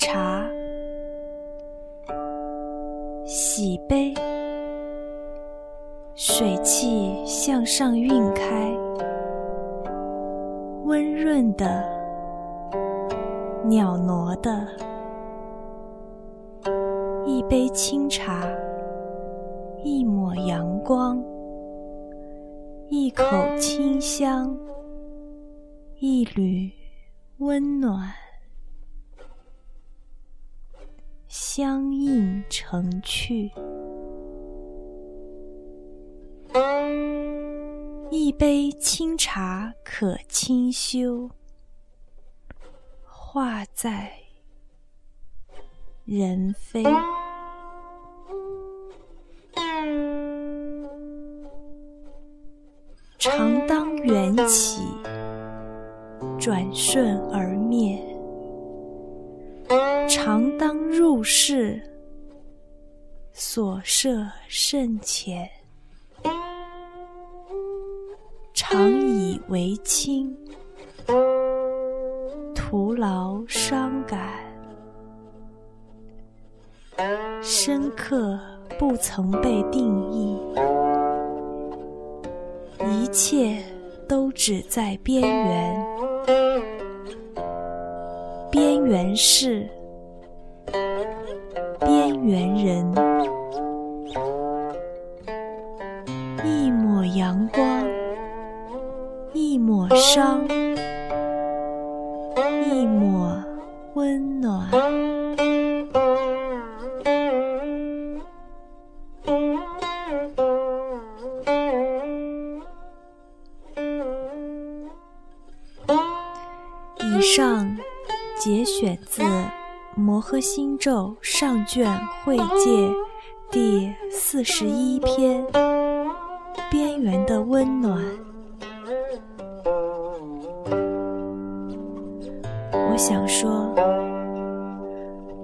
茶，喜杯，水汽向上晕开，温润的，袅娜的，一杯清茶，一抹阳光，一口清香，一缕温暖。相映成趣，一杯清茶可清修，画在人非。常当缘起，转瞬而灭。不是，所涉甚浅；常以为轻，徒劳伤感。深刻不曾被定义，一切都只在边缘，边缘是。边缘人，一抹阳光，一抹伤，一抹温暖。以上节选自。《摩诃心咒》上卷会界第四十一篇，边缘的温暖。我想说，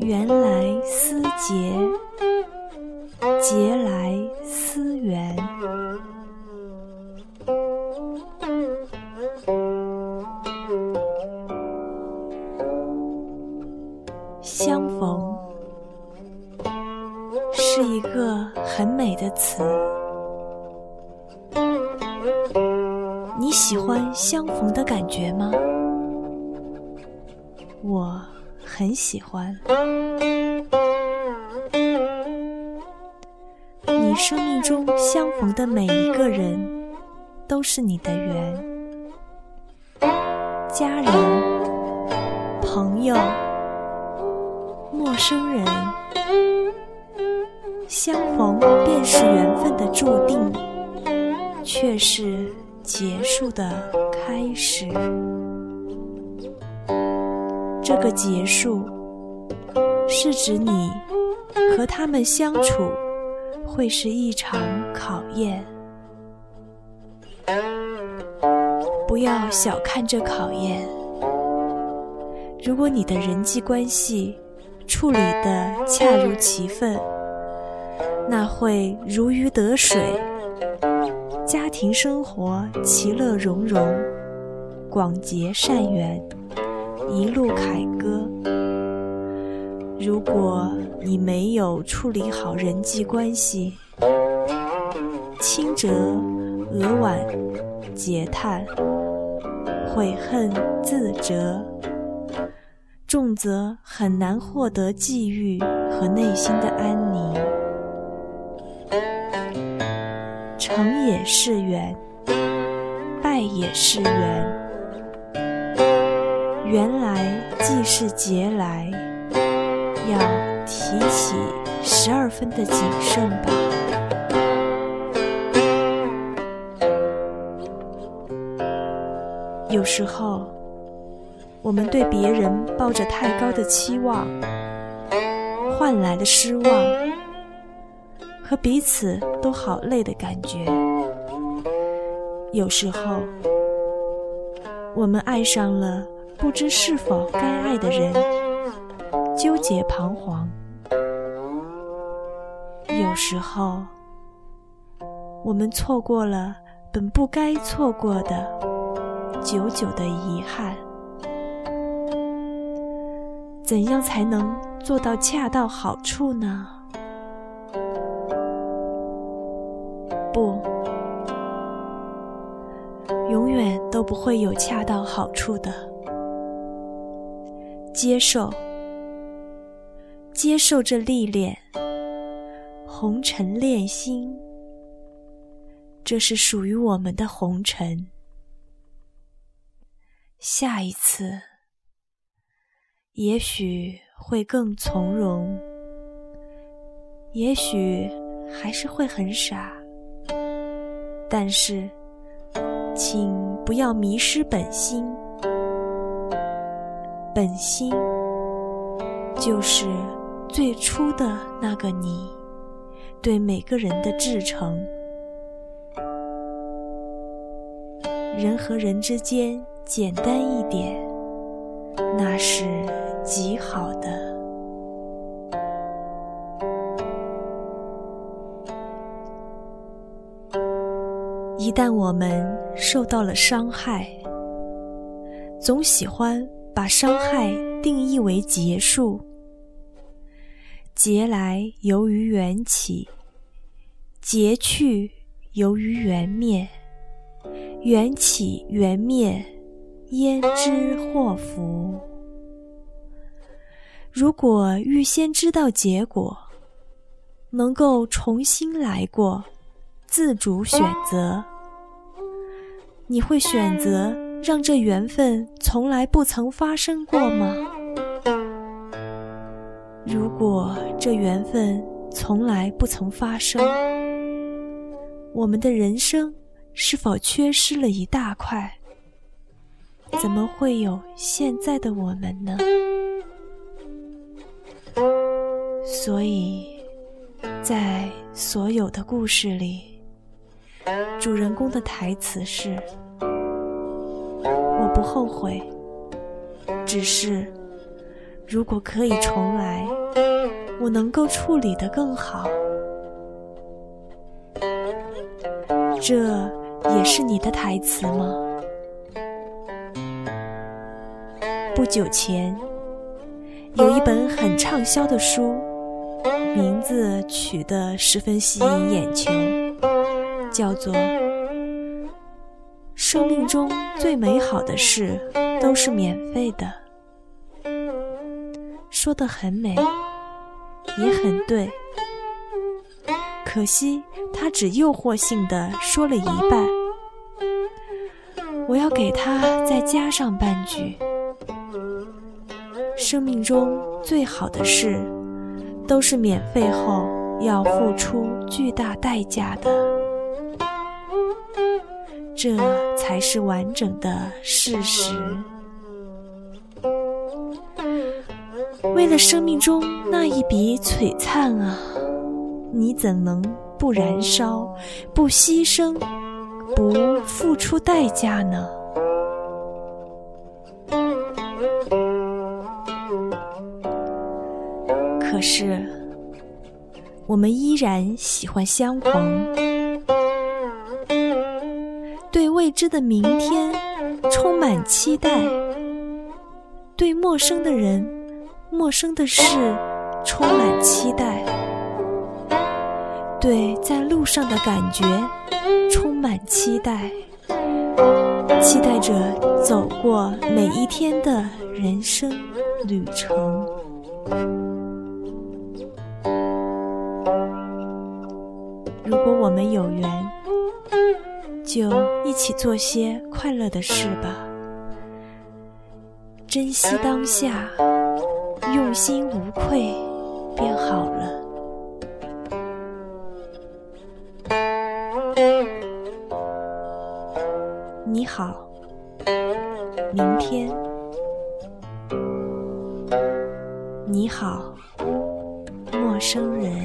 缘来思结，结来思缘。的词。你喜欢相逢的感觉吗？我很喜欢。你生命中相逢的每一个人，都是你的缘。家人、朋友。陌生人相逢便是缘分的注定，却是结束的开始。这个结束是指你和他们相处会是一场考验，不要小看这考验。如果你的人际关系，处理的恰如其分，那会如鱼得水，家庭生活其乐融融，广结善缘，一路凯歌。如果你没有处理好人际关系，轻则额晚嗟叹，悔恨自责。重则很难获得际遇和内心的安宁。成也是缘，败也是缘。缘来即是劫来，要提起十二分的谨慎吧。有时候。我们对别人抱着太高的期望，换来了失望和彼此都好累的感觉。有时候，我们爱上了不知是否该爱的人，纠结彷徨；有时候，我们错过了本不该错过的，久久的遗憾。怎样才能做到恰到好处呢？不，永远都不会有恰到好处的。接受，接受这历练，红尘炼心，这是属于我们的红尘。下一次，也许会更从容，也许还是会很傻，但是，请不要迷失本心。本心就是最初的那个你，对每个人的至诚。人和人之间。简单一点，那是极好的。一旦我们受到了伤害，总喜欢把伤害定义为结束。劫来由于缘起，劫去由于缘灭，缘起缘灭。焉知祸福？如果预先知道结果，能够重新来过，自主选择，你会选择让这缘分从来不曾发生过吗？如果这缘分从来不曾发生，我们的人生是否缺失了一大块？怎么会有现在的我们呢？所以，在所有的故事里，主人公的台词是：“后悔，只是如果可以重来，我能够处理得更好。”这也是你的台词吗？不久前，有一本很畅销的书，名字取得十分吸引眼球，叫做《生命中最美好的事都是免费的》。说的很美，也很对，可惜他只诱惑性的说了一半，我要给他再加上半句。生命中最好的事，都是免费后要付出巨大代价的，这才是完整的事实。为了生命中那一笔璀璨啊，你怎能不燃烧、不牺牲、不付出代价呢？可是，我们依然喜欢相逢，未知的明天充满期待，对陌生的人、陌生的事充满期待，对在路上的感觉充满期待，期待着走过每一天的人生旅程。如果我们有缘，就一起做些快乐的事吧。珍惜当下，用心无愧，便好了。你好，明天。你好，陌生人。